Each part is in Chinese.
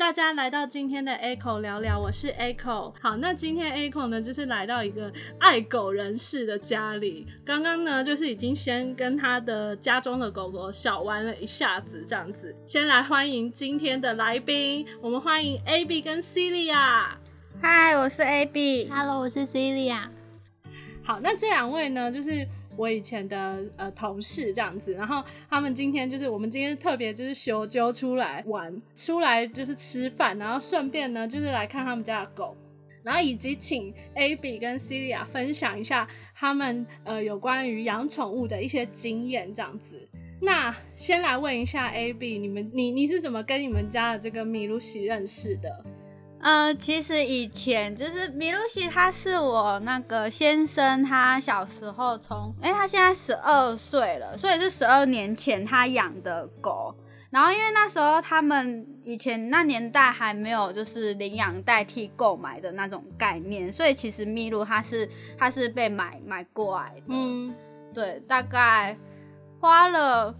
大家来到今天的 Echo 聊聊，我是 Echo。好，那今天 Echo 呢，就是来到一个爱狗人士的家里。刚刚呢，就是已经先跟他的家中的狗狗小玩了一下子，这样子。先来欢迎今天的来宾，我们欢迎 AB 跟 Celia。嗨，我是 AB。Hello，我是 Celia。好，那这两位呢，就是。我以前的呃同事这样子，然后他们今天就是我们今天特别就是休揪出来玩，出来就是吃饭，然后顺便呢就是来看他们家的狗，然后以及请 AB 跟 Celia 分享一下他们呃有关于养宠物的一些经验这样子。那先来问一下 AB，你们你你是怎么跟你们家的这个米露西认识的？呃，其实以前就是米露西，他是我那个先生，他小时候从，哎、欸，他现在十二岁了，所以是十二年前他养的狗。然后因为那时候他们以前那年代还没有就是领养代替购买的那种概念，所以其实米露他是他是被买买过来的。嗯，对，大概花了。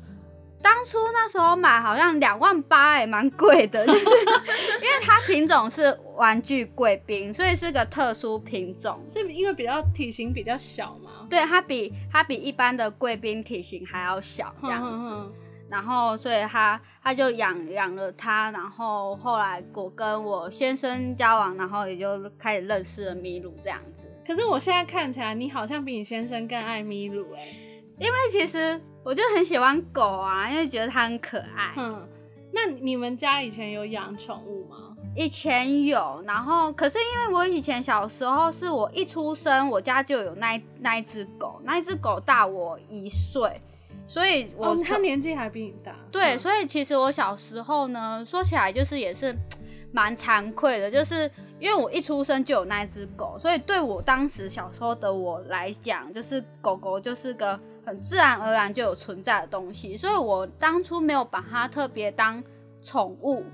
当初那时候买好像两万八，哎，蛮贵的，就是因为它品种是玩具贵宾，所以是个特殊品种，是因为比较体型比较小嘛？对，它比它比一般的贵宾体型还要小这样子，然后所以他他就养养了它，然后后来我跟我先生交往，然后也就开始认识了米鲁这样子。可是我现在看起来，你好像比你先生更爱米鲁哎，因为其实。我就很喜欢狗啊，因为觉得它很可爱。嗯，那你们家以前有养宠物吗？以前有，然后可是因为我以前小时候是我一出生，我家就有那那一只狗，那一只狗大我一岁，所以我、哦、它年纪还比你大。对，所以其实我小时候呢，说起来就是也是 蛮惭愧的，就是因为我一出生就有那只狗，所以对我当时小时候的我来讲，就是狗狗就是个。很自然而然就有存在的东西，所以我当初没有把它特别当宠物，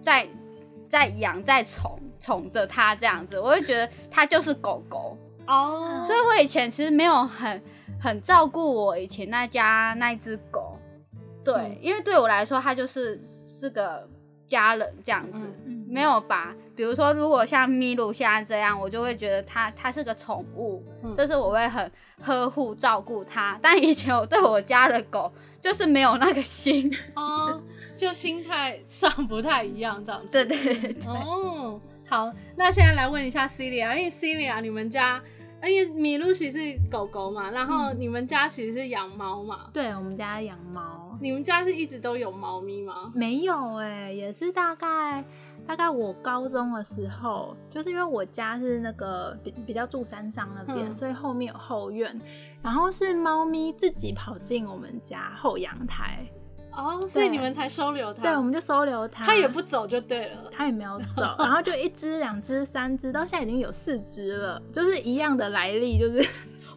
在在养在宠宠着它这样子，我就觉得它就是狗狗哦。Oh. 所以我以前其实没有很很照顾我以前那家那只狗，对，嗯、因为对我来说它就是是个家人这样子，嗯、没有把。比如说，如果像米露现在这样，我就会觉得它它是个宠物，嗯、就是我会很呵护照顾它。但以前我对我家的狗就是没有那个心哦，就心态上不太一样这样子。对对对，对。哦，好，那现在来问一下 Celia，因为 Celia 你们家，因为米露西是狗狗嘛，然后你们家其实是养猫嘛？对，我们家养猫。你们家是一直都有猫咪吗？没有哎、欸，也是大概。大概我高中的时候，就是因为我家是那个比比较住山上那边，嗯、所以后面有后院，然后是猫咪自己跑进我们家后阳台，哦，所以你们才收留它。对，我们就收留它，它也不走就对了，它也没有走，然后就一只、两只、三只，到现在已经有四只了，就是一样的来历，就是。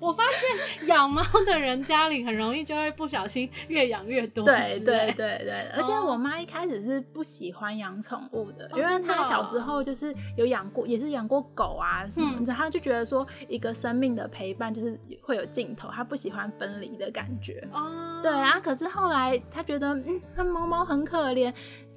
我发现养猫的人家里很容易就会不小心越养越多。对对对对，而且我妈一开始是不喜欢养宠物的，因为她小时候就是有养过，也是养过狗啊什么的，她就觉得说一个生命的陪伴就是会有尽头，她不喜欢分离的感觉。哦，对啊，可是后来她觉得，嗯，她猫猫很可怜。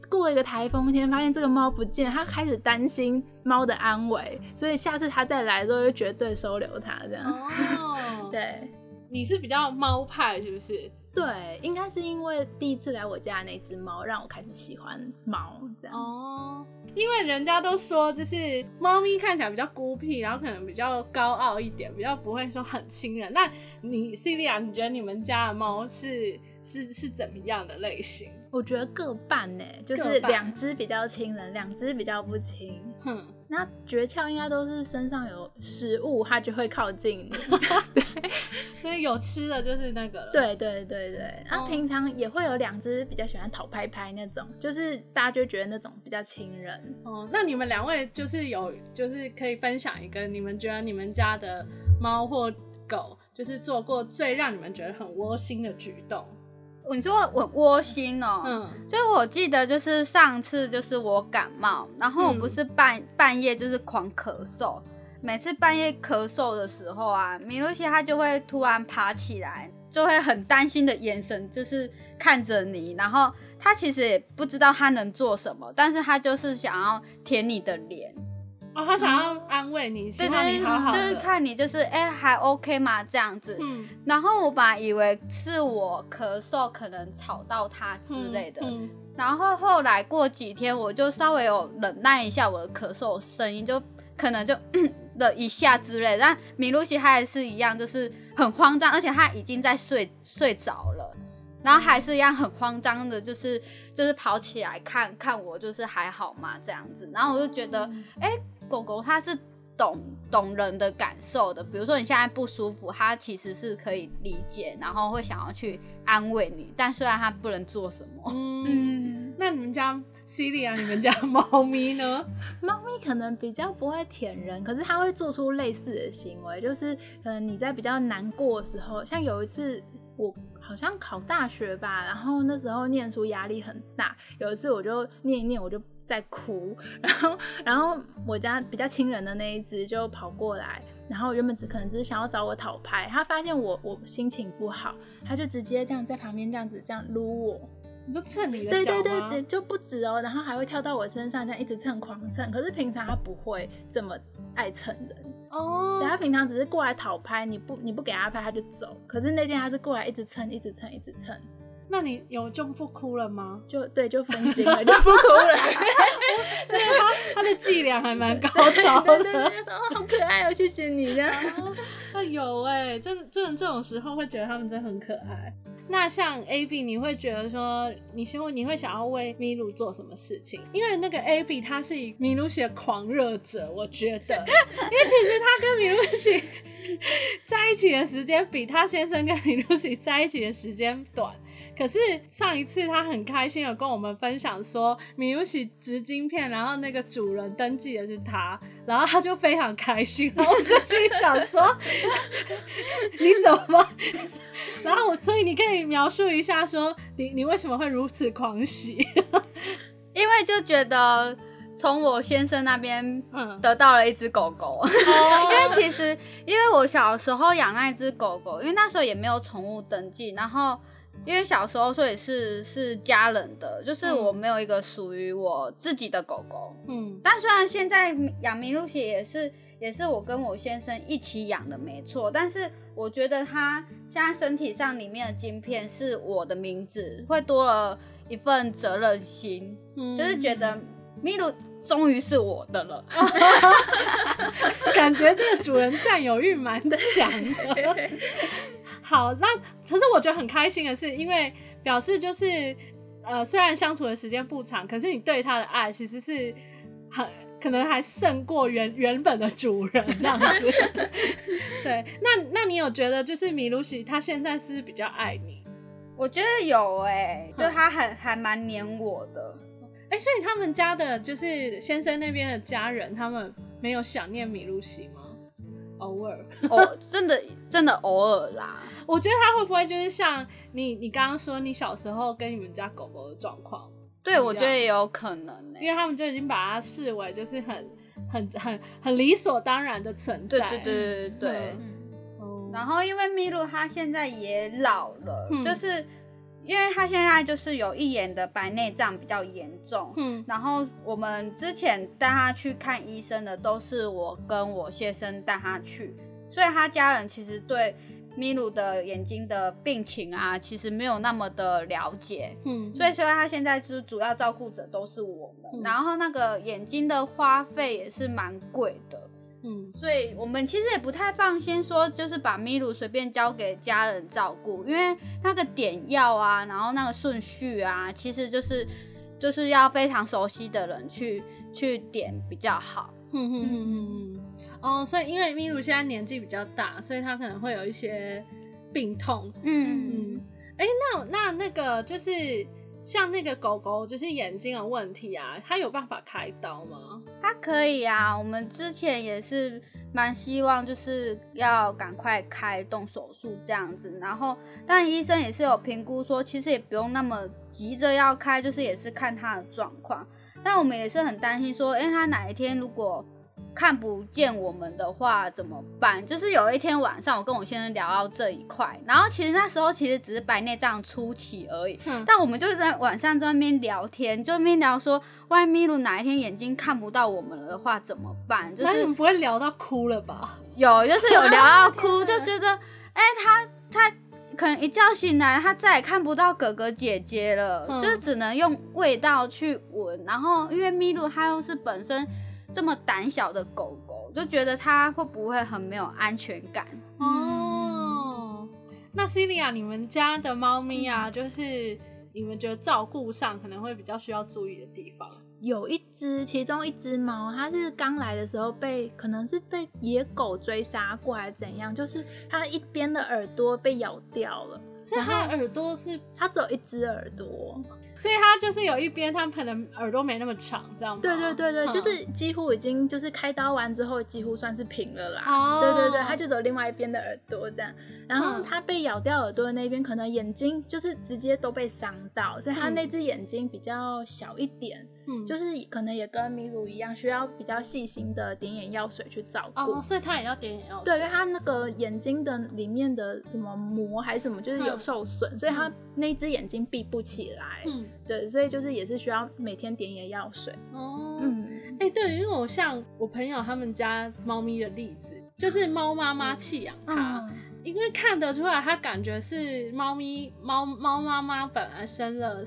过了一个台风天，发现这个猫不见，他开始担心猫的安危，所以下次他再来的时候就绝对收留它。这样哦，对，你是比较猫派是不是？对，应该是因为第一次来我家的那只猫让我开始喜欢猫这样哦。因为人家都说，就是猫咪看起来比较孤僻，然后可能比较高傲一点，比较不会说很亲人。那你 Celia，你觉得你们家的猫是是是怎么样的类型？我觉得各半呢，就是两只比较亲人，两只比较不亲。哼，那诀窍应该都是身上有食物，它就会靠近你。对，所以有吃的就是那个了。对对对对，然后平常也会有两只比较喜欢讨拍拍那种，就是大家就觉得那种比较亲人。哦，那你们两位就是有，就是可以分享一个你们觉得你们家的猫或狗，就是做过最让你们觉得很窝心的举动。你说我窝心哦，嗯，所以我记得就是上次就是我感冒，然后我不是半、嗯、半夜就是狂咳嗽，每次半夜咳嗽的时候啊，米露西她就会突然爬起来，就会很担心的眼神，就是看着你，然后她其实也不知道她能做什么，但是她就是想要舔你的脸。哦，他想要安慰你，希望你好好的，就是看你就是哎、欸、还 OK 吗？这样子。嗯。然后我本来以为是我咳嗽可能吵到他之类的，嗯嗯、然后后来过几天我就稍微有忍耐一下我的咳嗽声音，就可能就 了一下之类的。但米露西还是一样，就是很慌张，而且他已经在睡睡着了，然后还是一样很慌张的，就是就是跑起来看看我，就是还好吗？这样子。然后我就觉得，哎、狗狗它是懂懂人的感受的，比如说你现在不舒服，它其实是可以理解，然后会想要去安慰你。但虽然它不能做什么。嗯，那你们家 Celia，你们家猫咪呢？猫咪可能比较不会舔人，可是它会做出类似的行为，就是可能你在比较难过的时候，像有一次我好像考大学吧，然后那时候念书压力很大，有一次我就念一念，我就。在哭，然后，然后我家比较亲人的那一只就跑过来，然后原本只可能只是想要找我讨拍，他发现我我心情不好，他就直接这样在旁边这样子这样撸我，你就蹭你的脚吗？对对对对，就不止哦，然后还会跳到我身上这样一直蹭狂蹭，可是平常他不会这么爱蹭人哦，对，他平常只是过来讨拍，你不你不给他拍他就走，可是那天他是过来一直蹭一直蹭一直蹭。那你有就不哭了吗？就对，就分心了，就不哭了。所以他他的伎俩还蛮高超的。对对对，说哦，好可爱哦，谢谢你这样。啊有哎，真的真的这种时候会觉得他们真的很可爱。那像 AB，你会觉得说，你希望你会想要为米露做什么事情？因为那个 AB 他是以米露西的狂热者，我觉得，因为其实他跟米露西在一起的时间比他先生跟米露西在一起的时间短。可是上一次他很开心的跟我们分享说，米露西植晶片，然后那个主人登记的是他，然后他就非常开心，然后我就心想说，你怎么？然后我所以你可以描述一下说，你你为什么会如此狂喜？因为就觉得从我先生那边得到了一只狗狗，嗯、因为其实因为我小时候养那只狗狗，因为那时候也没有宠物登记，然后。因为小时候，所以是是家人的，就是我没有一个属于我自己的狗狗。嗯，但虽然现在养米露西也是也是我跟我先生一起养的，没错。但是我觉得它现在身体上里面的晶片是我的名字，会多了一份责任心，嗯、就是觉得麋鹿终于是我的了，感觉这个主人占有欲蛮强的。好，那可是我觉得很开心的是，因为表示就是，呃，虽然相处的时间不长，可是你对他的爱其实是很可能还胜过原原本的主人这样子。对，那那你有觉得就是米露西他现在是比较爱你？我觉得有哎、欸，就他还还蛮黏我的。哎、欸，所以他们家的就是先生那边的家人，他们没有想念米露西吗？偶尔，哦，真的真的偶尔啦。我觉得他会不会就是像你，你刚刚说你小时候跟你们家狗狗的状况？对，我觉得也有可能、欸，因为他们就已经把它视为就是很、很、很、很理所当然的存在。对对对对对。嗯、然后因为米露它现在也老了，嗯、就是因为他现在就是有一眼的白内障比较严重。嗯。然后我们之前带他去看医生的都是我跟我先生带他去，所以他家人其实对。米鲁的眼睛的病情啊，其实没有那么的了解，嗯，所以说他现在是主要照顾者都是我们，嗯、然后那个眼睛的花费也是蛮贵的，嗯，所以我们其实也不太放心说就是把咪露随便交给家人照顾，因为那个点药啊，然后那个顺序啊，其实就是就是要非常熟悉的人去去点比较好，嗯嗯嗯。嗯嗯。哦，所以因为米露现在年纪比较大，所以他可能会有一些病痛。嗯。嗯，哎、欸，那那那个就是像那个狗狗，就是眼睛的问题啊，它有办法开刀吗？它可以啊，我们之前也是蛮希望就是要赶快开动手术这样子，然后但医生也是有评估说，其实也不用那么急着要开，就是也是看它的状况。但我们也是很担心说，哎、欸，他哪一天如果看不见我们的话怎么办？就是有一天晚上，我跟我先生聊到这一块，然后其实那时候其实只是白内障初期而已，嗯、但我们就是在晚上在那边聊天，就那边聊说，万一咪噜哪一天眼睛看不到我们了的话怎么办？就是你们不会聊到哭了吧？有，就是有聊到哭，就觉得，哎、欸，他他可能一觉醒来，他再也看不到哥哥姐姐了，嗯、就是只能用味道去闻，然后因为咪噜他又是本身。这么胆小的狗狗，就觉得它会不会很没有安全感？哦，那 Celia，你们家的猫咪啊，就是你们觉得照顾上可能会比较需要注意的地方？有一只，其中一只猫，它是刚来的时候被，可能是被野狗追杀过来怎样，就是它一边的耳朵被咬掉了，所以它耳朵是它只有一只耳朵。所以它就是有一边，它可能耳朵没那么长，这样子。对对对对，嗯、就是几乎已经就是开刀完之后，几乎算是平了啦。哦。对对对，它就走另外一边的耳朵这样。然后它被咬掉耳朵的那边，可能眼睛就是直接都被伤到，所以它那只眼睛比较小一点。嗯。就是可能也跟米鲁一样，需要比较细心的点眼药水去照顾。哦，所以他也要点眼药水。对，因为他那个眼睛的里面的什么膜还是什么，就是有受损，嗯、所以它那只眼睛闭不起来。嗯。对，所以就是也是需要每天点眼药水哦。嗯，哎、欸，对，因为我像我朋友他们家猫咪的例子，就是猫妈妈弃养它，嗯、因为看得出来，它感觉是猫咪猫猫妈妈本来生了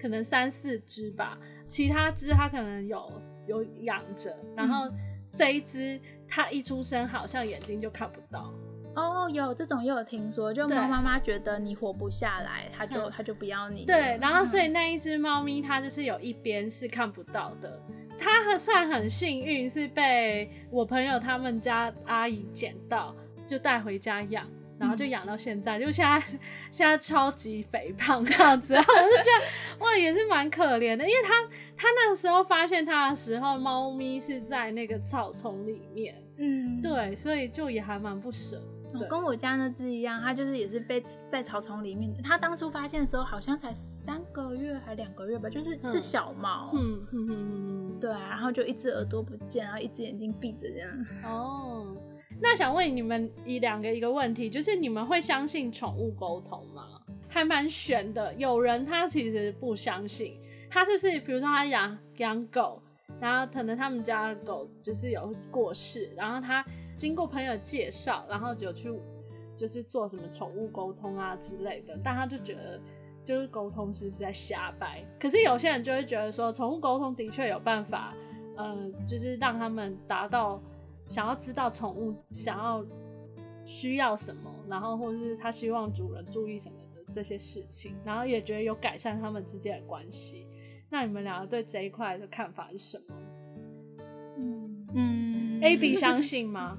可能三四只吧，其他只它可能有有养着，然后这一只它一出生好像眼睛就看不到。哦，有这种，也有听说，就猫妈妈觉得你活不下来，它就它就不要你。对，然后所以那一只猫咪它就是有一边是看不到的，它还算很幸运，是被我朋友他们家阿姨捡到，就带回家养，然后就养到现在，就现在 现在超级肥胖这样子，然后我就觉得哇，也是蛮可怜的，因为它它那个时候发现它的时候，猫咪是在那个草丛里面，嗯，对，所以就也还蛮不舍。对跟我家那只一样，它就是也是被在草丛里面的。它当初发现的时候，好像才三个月还两个月吧，就是是小猫。嗯嗯嗯对啊，然后就一只耳朵不见，然后一只眼睛闭着这样。哦，那想问你们一两个一个问题，就是你们会相信宠物沟通吗？还蛮悬的。有人他其实不相信，他就是比如说他养养狗，然后可能他们家的狗就是有过世，然后他。经过朋友介绍，然后就去就是做什么宠物沟通啊之类的，但他就觉得就是沟通师是在瞎掰。可是有些人就会觉得说，宠物沟通的确有办法，呃，就是让他们达到想要知道宠物想要需要什么，然后或者是他希望主人注意什么的这些事情，然后也觉得有改善他们之间的关系。那你们两个对这一块的看法是什么？嗯嗯，AB 相信吗？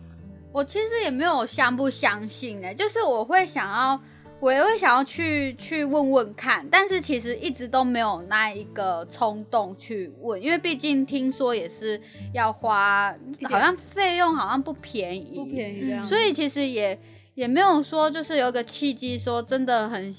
我其实也没有相不相信呢，就是我会想要，我也会想要去去问问看，但是其实一直都没有那一个冲动去问，因为毕竟听说也是要花，好像费用好像不便宜，不便宜所以其实也也没有说就是有个契机说真的很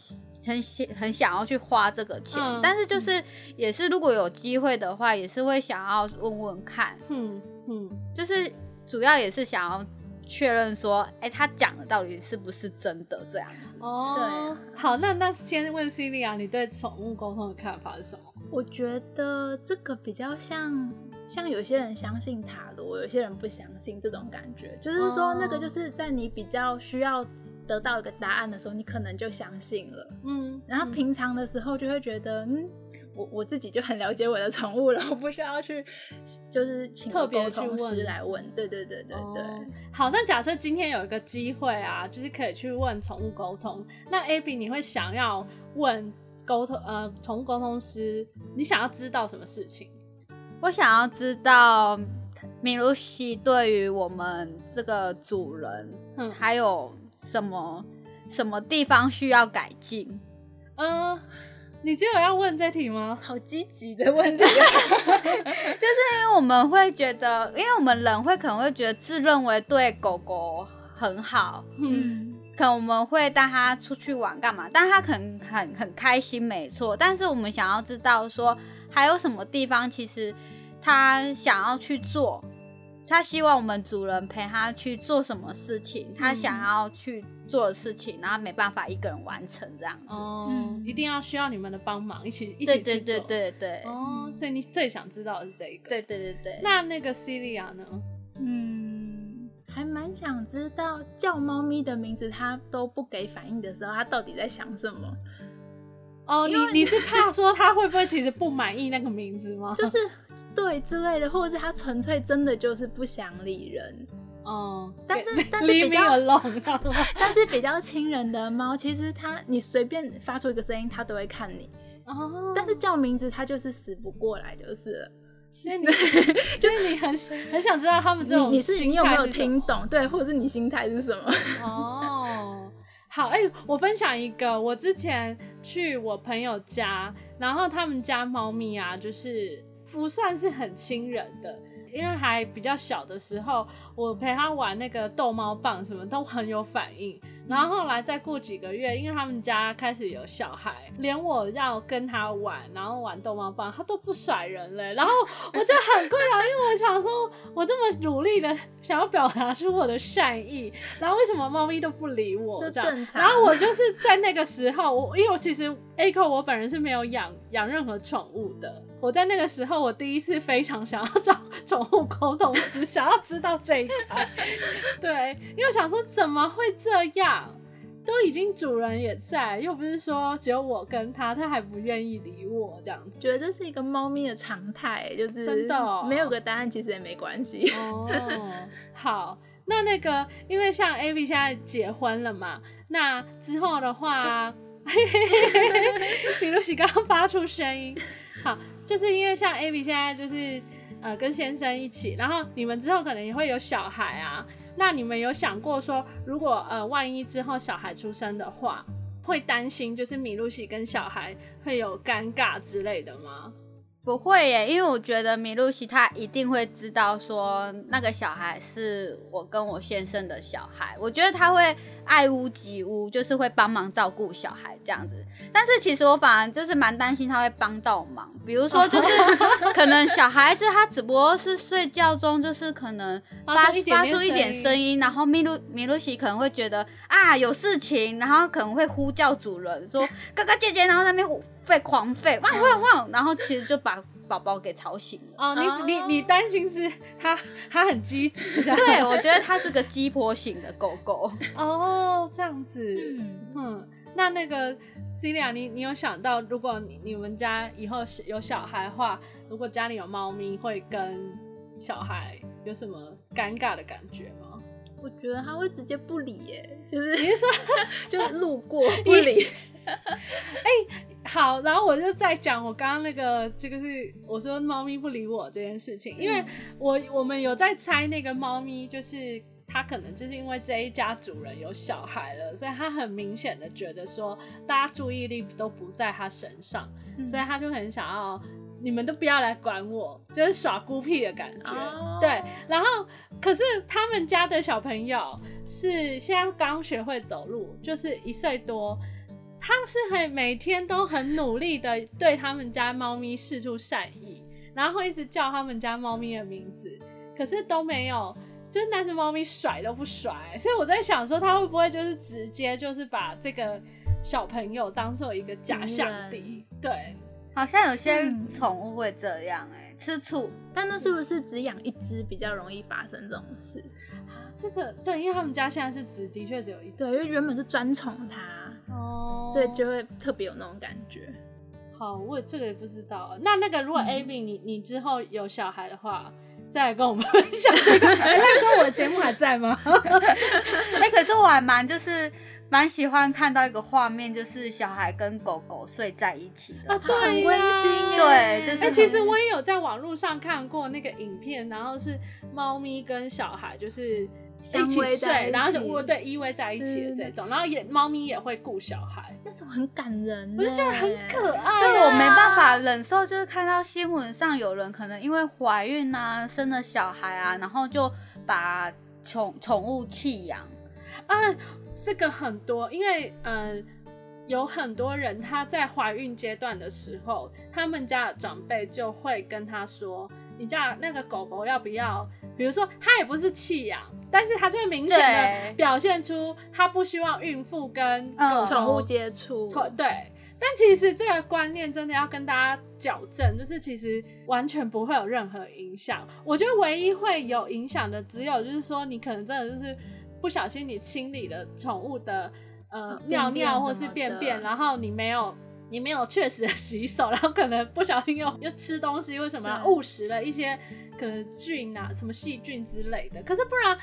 很很想要去花这个钱，嗯、但是就是也是如果有机会的话，也是会想要问问看，嗯嗯，就是主要也是想要。确认说，哎、欸，他讲的到底是不是真的这样子？哦，对，好，那那先问 Celia，你对宠物沟通的看法是什么？我觉得这个比较像，像有些人相信塔罗，有些人不相信这种感觉，就是说那个就是在你比较需要得到一个答案的时候，你可能就相信了，嗯，然后平常的时候就会觉得，嗯。我我自己就很了解我的宠物了，我不需要去，就是请特别沟通师来问。对对对对对。Oh. 好，那假设今天有一个机会啊，就是可以去问宠物沟通，那 Abby 你会想要问沟通呃宠物沟通师，你想要知道什么事情？我想要知道米露西对于我们这个主人，嗯，还有什么什么地方需要改进？嗯。Uh, 你只有要问这题吗？好积极的问题，就是因为我们会觉得，因为我们人会可能会觉得自认为对狗狗很好，嗯，可能我们会带它出去玩干嘛，但它可能很很开心，没错。但是我们想要知道说，还有什么地方其实它想要去做，他希望我们主人陪他去做什么事情，他想要去做的事情，然后没办法一个人完成这样子。哦，嗯、一定要需要你们的帮忙，一起一起去做。对对对对对。哦，所以你最想知道的是这一个。对对对对。那那个 Celia 呢？嗯，还蛮想知道叫猫咪的名字，它都不给反应的时候，它到底在想什么？哦，你你是怕说他会不会其实不满意那个名字吗？就是对之类的，或者是他纯粹真的就是不想理人。哦，但是但是比较 但是比较亲人的猫，其实它你随便发出一个声音，它都会看你。哦，但是叫名字它就是死不过来就是了。所以你就是你很很想知道他们这种你，你是你有没有听懂？对，或者是你心态是什么？哦。好，哎、欸，我分享一个，我之前去我朋友家，然后他们家猫咪啊，就是不算是很亲人的。因为还比较小的时候，我陪他玩那个逗猫棒，什么都很有反应。然后后来再过几个月，因为他们家开始有小孩，连我要跟他玩，然后玩逗猫棒，他都不甩人嘞。然后我就很困扰，因为我想说，我这么努力的想要表达出我的善意，然后为什么猫咪都不理我？这样。然后我就是在那个时候，我因为我其实 Aiko 我本人是没有养养任何宠物的。我在那个时候，我第一次非常想要找宠物沟通师，想要知道这一块。对，因为我想说怎么会这样？都已经主人也在，又不是说只有我跟他，他还不愿意理我这样子。觉得这是一个猫咪的常态，就是真的、哦、没有个答案其实也没关系。哦，好，那那个因为像 Abby 现在结婚了嘛，那之后的话，米露西刚刚发出声音，好。就是因为像 Abby 现在就是呃跟先生一起，然后你们之后可能也会有小孩啊，那你们有想过说，如果呃万一之后小孩出生的话，会担心就是米露西跟小孩会有尴尬之类的吗？不会耶，因为我觉得米露西她一定会知道说那个小孩是我跟我先生的小孩，我觉得他会爱屋及乌，就是会帮忙照顾小孩这样子。但是其实我反而就是蛮担心他会帮到忙，比如说就是 可能小孩子他只不过是睡觉中就是可能发发出一点声音，然后米露米露西可能会觉得啊有事情，然后可能会呼叫主人说哥哥姐姐，然后在那边 吠狂吠汪汪汪，然后其实就把。宝宝给吵醒了。哦，你你你担心是他他很积极，对，我觉得他是个鸡婆型的狗狗。哦，这样子，嗯，嗯，那那个 Celia，你你有想到，如果你你们家以后有小孩的话，如果家里有猫咪，会跟小孩有什么尴尬的感觉吗？我觉得他会直接不理，耶，就是你是说 就是路过 不理。哎、欸，好，然后我就在讲我刚刚那个，这个是我说猫咪不理我这件事情，因为我我们有在猜那个猫咪，就是它可能就是因为这一家主人有小孩了，所以它很明显的觉得说大家注意力都不在它身上，嗯、所以它就很想要你们都不要来管我，就是耍孤僻的感觉。哦、对，然后可是他们家的小朋友是现在刚学会走路，就是一岁多。他是很每天都很努力的对他们家猫咪示出善意，然后会一直叫他们家猫咪的名字，可是都没有，就是那只猫咪甩都不甩，所以我在想说，他会不会就是直接就是把这个小朋友当做一个假想敌？对，好像有些宠物会这样、欸，哎、嗯，吃醋，但那是不是只养一只比较容易发生这种事？啊，这个对，因为他们家现在是只的确只有一只，对，因为原本是专宠它。哦，所以就会特别有那种感觉。好，我这个也不知道。那那个如果嗯、你你之后有小孩的话，再来跟我们 分享这个。那时候我的节目还在吗？哎、欸，可是我还蛮就是蛮喜欢看到一个画面，就是小孩跟狗狗睡在一起的啊，对，很温馨。对，就是、欸、其实我也有在网络上看过那个影片，然后是猫咪跟小孩就是。一起睡，然后就窝对依偎在一起的这种，然后也猫咪也会顾小孩，那种很感人，我就觉得很可爱、啊。所以我没办法忍受，就是看到新闻上有人可能因为怀孕啊，生了小孩啊，然后就把宠宠物弃养啊，这个很多，因为嗯、呃，有很多人他在怀孕阶段的时候，他们家的长辈就会跟他说，你家那个狗狗要不要？比如说他也不是弃养，但是他就会明显的表现出他不希望孕妇跟宠物接触。对，但其实这个观念真的要跟大家矫正，就是其实完全不会有任何影响。我觉得唯一会有影响的，只有就是说你可能真的就是不小心你清理了宠物的呃尿尿或是便便，然后你没有。你没有确实的洗手，然后可能不小心又又吃东西，为什么误食了一些可能菌啊、什么细菌之类的？可是不然，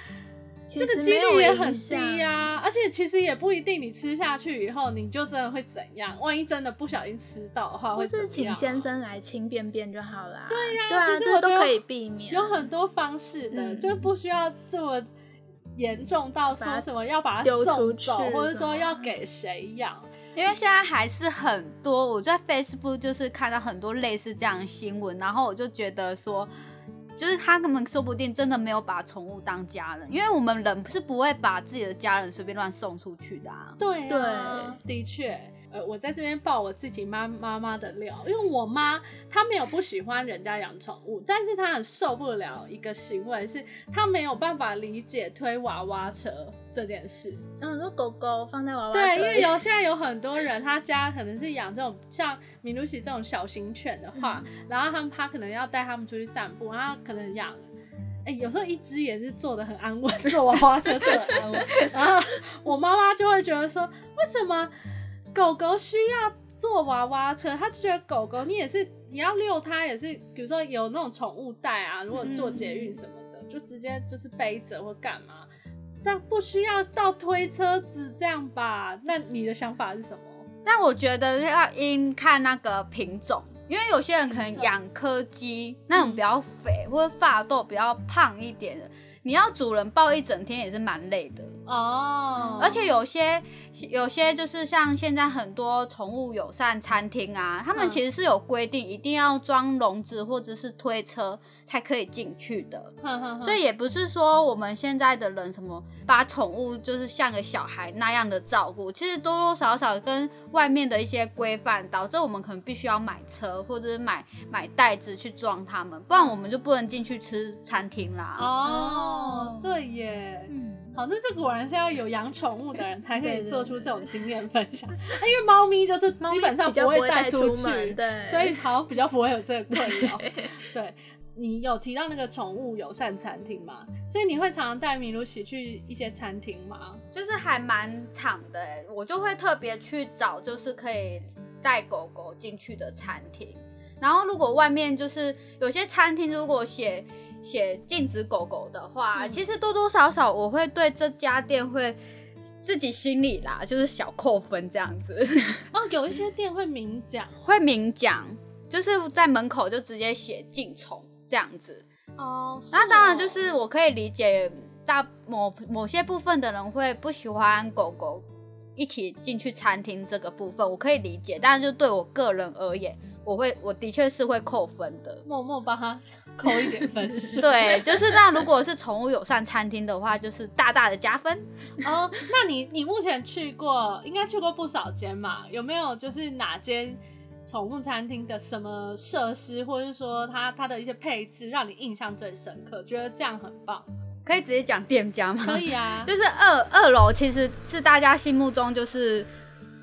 这个几率也很低啊。而且其实也不一定，你吃下去以后你就真的会怎样？万一真的不小心吃到的话，会怎样？或是请先生来清便便就好了。对呀、啊，对啊，其实我都可以避免，有很多方式的，嗯、就不需要这么严重到说什么要把它丢送出去，或者说要给谁养。因为现在还是很多，我在 Facebook 就是看到很多类似这样的新闻，然后我就觉得说，就是他们说不定真的没有把宠物当家人，因为我们人是不会把自己的家人随便乱送出去的啊。对啊，对，的确。呃，我在这边爆我自己妈妈妈的料，因为我妈她没有不喜欢人家养宠物，但是她很受不了一个行为，是她没有办法理解推娃娃车这件事。嗯，说狗狗放在娃娃车。对，因为有 现在有很多人，他家可能是养这种像米露西这种小型犬的话，嗯、然后他们他可能要带他们出去散步，然后可能养，哎、欸，有时候一只也是坐的很安稳，坐娃娃车坐得很安稳，然后我妈妈就会觉得说，为什么？狗狗需要坐娃娃车，他就觉得狗狗你也是，你要遛它也是，比如说有那种宠物袋啊，如果坐捷运什么的，嗯、就直接就是背着或干嘛，但不需要到推车子这样吧？那你的想法是什么？但我觉得要应看那个品种，因为有些人可能养柯基那种比较肥、嗯、或者发豆比较胖一点的，你要主人抱一整天也是蛮累的哦，而且有些。有些就是像现在很多宠物友善餐厅啊，他们其实是有规定，一定要装笼子或者是推车才可以进去的。所以也不是说我们现在的人什么把宠物就是像个小孩那样的照顾，其实多多少少跟外面的一些规范导致我们可能必须要买车或者是买买袋子去装它们，不然我们就不能进去吃餐厅啦。哦，对耶。嗯。好，那这果然是要有养宠物的人才可以做出这种经验分享。因为猫咪就是基本上不会带出去，对，所以好像比较不会有这个困扰。对，你有提到那个宠物友善餐厅吗？所以你会常常带米露西去一些餐厅吗？就是还蛮长的，哎，我就会特别去找，就是可以带狗狗进去的餐厅。然后如果外面就是有些餐厅，如果写。写禁止狗狗的话，嗯、其实多多少少我会对这家店会自己心里啦，就是小扣分这样子。哦，有一些店会明讲，会明讲，就是在门口就直接写禁宠这样子。哦，那当然就是我可以理解大某某些部分的人会不喜欢狗狗一起进去餐厅这个部分，我可以理解。但是就对我个人而言，我会我的确是会扣分的，默默帮他。扣一点分数，对，就是那如果是宠物友善餐厅的话，就是大大的加分。哦，那你你目前去过，应该去过不少间嘛？有没有就是哪间宠物餐厅的什么设施，或者是说它它的一些配置，让你印象最深刻，觉得这样很棒？可以直接讲店家吗？可以啊，就是二二楼其实是大家心目中就是。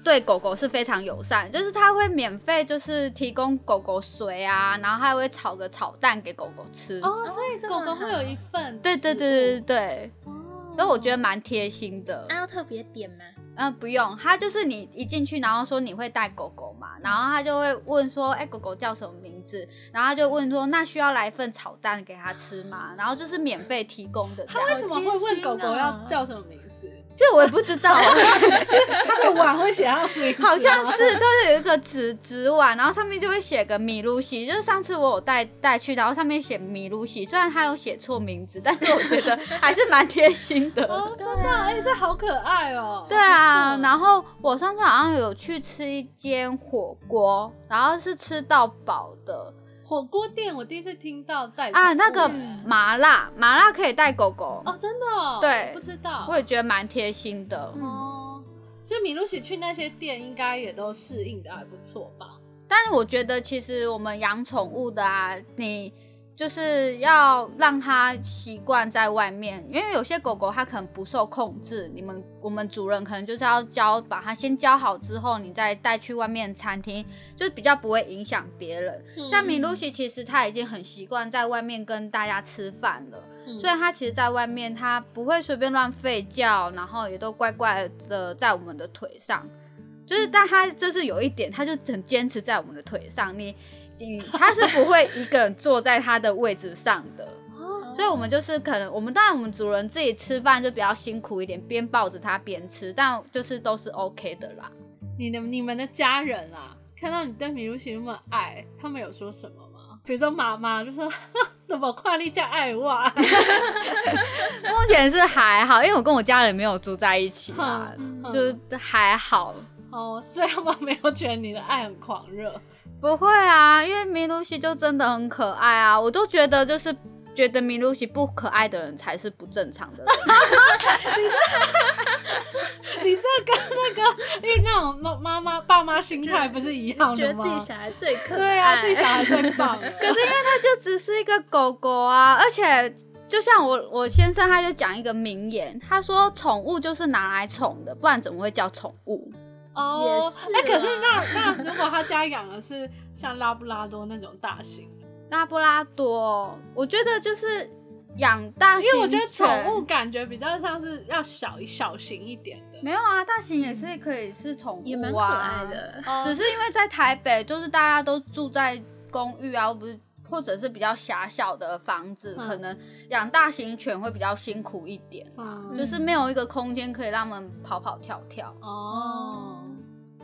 对狗狗是非常友善，就是他会免费就是提供狗狗水啊，然后还会炒个炒蛋给狗狗吃。哦，所以狗狗会有一份。对对对对对。哦。所以我觉得蛮贴心的。那要特别点吗？嗯，不用，他就是你一进去，然后说你会带狗狗嘛，然后他就会问说，哎，狗狗叫什么名字？然后他就问说，那需要来一份炒蛋给它吃吗？然后就是免费提供的。他为什么会问狗狗要叫什么名字？这我也不知道，他的碗会写上名字，好像是，都是有一个纸纸碗，然后上面就会写个米露西，就是上次我有带带去，然后上面写米露西，虽然他有写错名字，但是我觉得还是蛮贴心的。哦，真的，哎、欸，这好可爱哦。对啊，然后我上次好像有去吃一间火锅，然后是吃到饱的。火锅店，我第一次听到带啊，那个麻辣麻辣可以带狗狗哦，真的哦？对，不知道，我也觉得蛮贴心的哦。所以米露西去那些店，应该也都适应的还不错吧？但是我觉得，其实我们养宠物的啊，你。就是要让它习惯在外面，因为有些狗狗它可能不受控制，你们我们主人可能就是要教，把它先教好之后，你再带去外面餐厅，就是比较不会影响别人。嗯、像米露西其实它已经很习惯在外面跟大家吃饭了，嗯、所以它其实在外面它不会随便乱吠叫，然后也都乖乖的在我们的腿上，就是但它就是有一点，它就很坚持在我们的腿上，你。他是不会一个人坐在他的位置上的，所以我们就是可能我们当然我们主人自己吃饭就比较辛苦一点，边抱着他边吃，但就是都是 OK 的啦。你的你们的家人啊，看到你对米露西那么爱，他们有说什么吗？比如说妈妈就说 怎么快力叫爱我？目前是还好，因为我跟我家人没有住在一起嘛，就是还好。哦，所以他们没有觉得你的爱很狂热。不会啊，因为米露西就真的很可爱啊，我都觉得就是觉得米露西不可爱的人才是不正常的人。你这跟那个，因为那种妈妈妈爸妈心态不是一样的吗？觉得自己小孩最可爱，对啊，自己小孩最棒。可是因为他就只是一个狗狗啊，而且就像我我先生他就讲一个名言，他说宠物就是拿来宠的，不然怎么会叫宠物？哦，哎、欸，可是那那如果他家养的是像拉布拉多那种大型，拉布拉多，我觉得就是养大型，因为我觉得宠物感觉比较像是要小小型一点的。没有啊，大型也是可以是宠物啊，也蛮可爱的。只是因为在台北，就是大家都住在公寓啊，不是，或者是比较狭小的房子，嗯、可能养大型犬会比较辛苦一点啊，嗯、就是没有一个空间可以让他们跑跑跳跳。哦。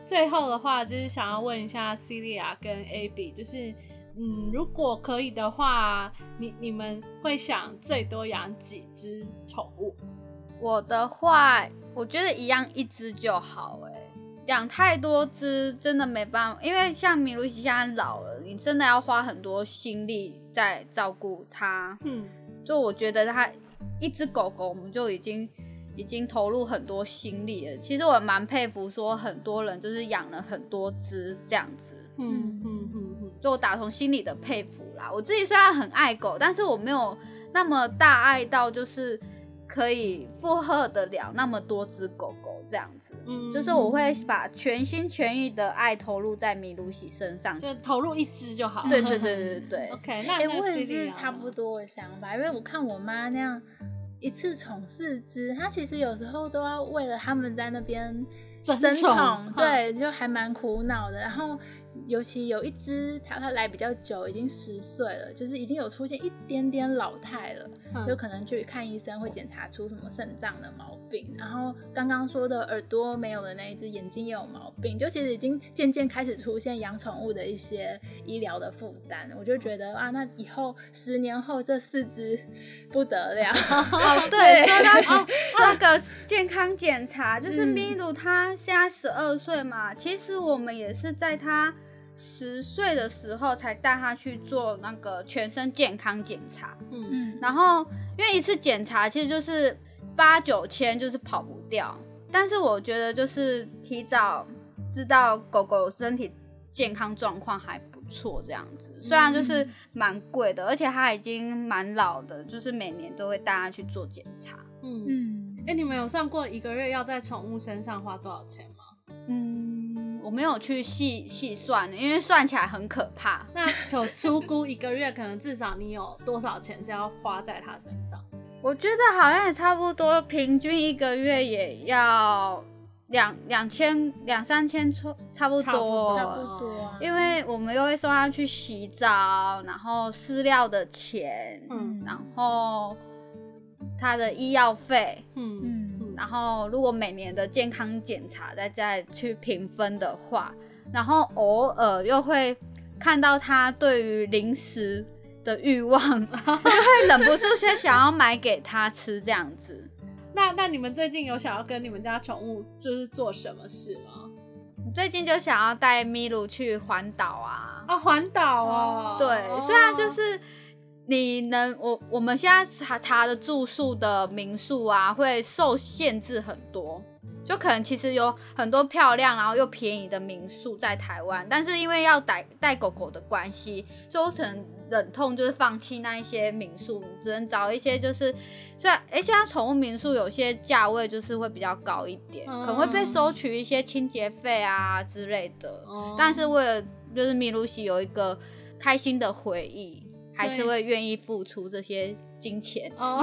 最后的话，就是想要问一下 Celia 跟 Abby，就是，嗯，如果可以的话，你你们会想最多养几只宠物？我的话，我觉得一样一只就好。哎，养太多只真的没办法，因为像米露西现在老了，你真的要花很多心力在照顾它。嗯，就我觉得它一只狗狗，我们就已经。已经投入很多心力了。其实我蛮佩服，说很多人就是养了很多只这样子。嗯嗯嗯嗯，就我打从心里的佩服啦。我自己虽然很爱狗，但是我没有那么大爱到就是可以负荷得了那么多只狗狗这样子。嗯，就是我会把全心全意的爱投入在米露西身上，就投入一只就好。对对对对对。OK，那我也是差不多的想法，因为我看我妈那样。一次宠四只，他其实有时候都要为了他们在那边争宠，对，就还蛮苦恼的。然后。尤其有一只，它它来比较久，已经十岁了，就是已经有出现一点点老态了，嗯、就可能去看医生会检查出什么肾脏的毛病。然后刚刚说的耳朵没有的那一只，眼睛也有毛病，就其实已经渐渐开始出现养宠物的一些医疗的负担。我就觉得啊，那以后十年后这四只不得了。哦，对，说到哦，说个健康检查，就是米鲁他现在十二岁嘛，嗯、其实我们也是在他。十岁的时候才带他去做那个全身健康检查，嗯，然后因为一次检查其实就是八九千，就是跑不掉。但是我觉得就是提早知道狗狗身体健康状况还不错，这样子。虽然就是蛮贵的，而且它已经蛮老的，就是每年都会带它去做检查。嗯嗯，哎、欸，你们有算过一个月要在宠物身上花多少钱吗？嗯，我没有去细细算，因为算起来很可怕。那就粗估一个月，可能至少你有多少钱是要花在他身上？我觉得好像也差不多，平均一个月也要两两千两三千出，差不多，差不多。因为我们又会送他去洗澡，然后饲料的钱，嗯，然后他的医药费，嗯嗯。然后，如果每年的健康检查再再去评分的话，然后偶尔又会看到他对于零食的欲望，就会忍不住先想要买给他吃这样子。那那你们最近有想要跟你们家宠物就是做什么事吗？最近就想要带米露去环岛啊！啊，环岛哦。对，虽然就是。你能我我们现在查查的住宿的民宿啊，会受限制很多，就可能其实有很多漂亮然后又便宜的民宿在台湾，但是因为要带带狗狗的关系，所以我只能忍痛就是放弃那一些民宿，只能找一些就是虽然哎，现在宠物民宿有些价位就是会比较高一点，嗯、可能会被收取一些清洁费啊之类的，嗯、但是为了就是米露西有一个开心的回忆。还是会愿意付出这些金钱哦。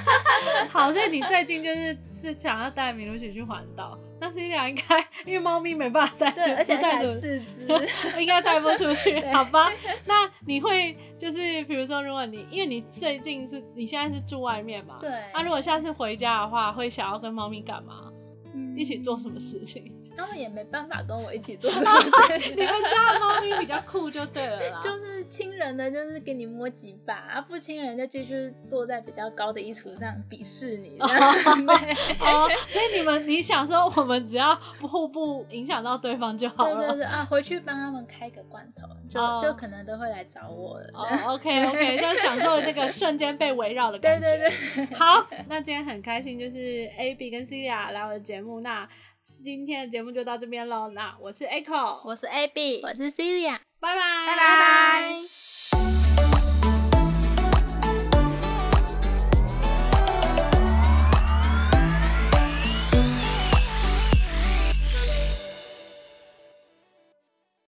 好，所以你最近就是是想要带米露西去环岛，但是你俩应该因为猫咪没办法带，对，而且带四只，应该带不出去，好吧？那你会就是比如说，如果你因为你最近是你现在是住外面嘛，对，那、啊、如果下次回家的话，会想要跟猫咪干嘛？嗯、一起做什么事情？他们也没办法跟我一起做 事。你们家的猫咪比较酷就对了啦。就是亲人的，就是给你摸几把；啊，不亲人就继续坐在比较高的衣橱上鄙视你。哦，所以你们你想说，我们只要互不影响到对方就好了。对对对啊，回去帮他们开个罐头，就、oh. 就可能都会来找我了。哦，OK OK，就享受那个瞬间被围绕的感觉。对对对。好，那今天很开心，就是 AB 跟 Celia 来我的节目那。今天的节目就到这边喽，那我是 Echo，我是 AB，我是 Celia，拜拜，拜拜。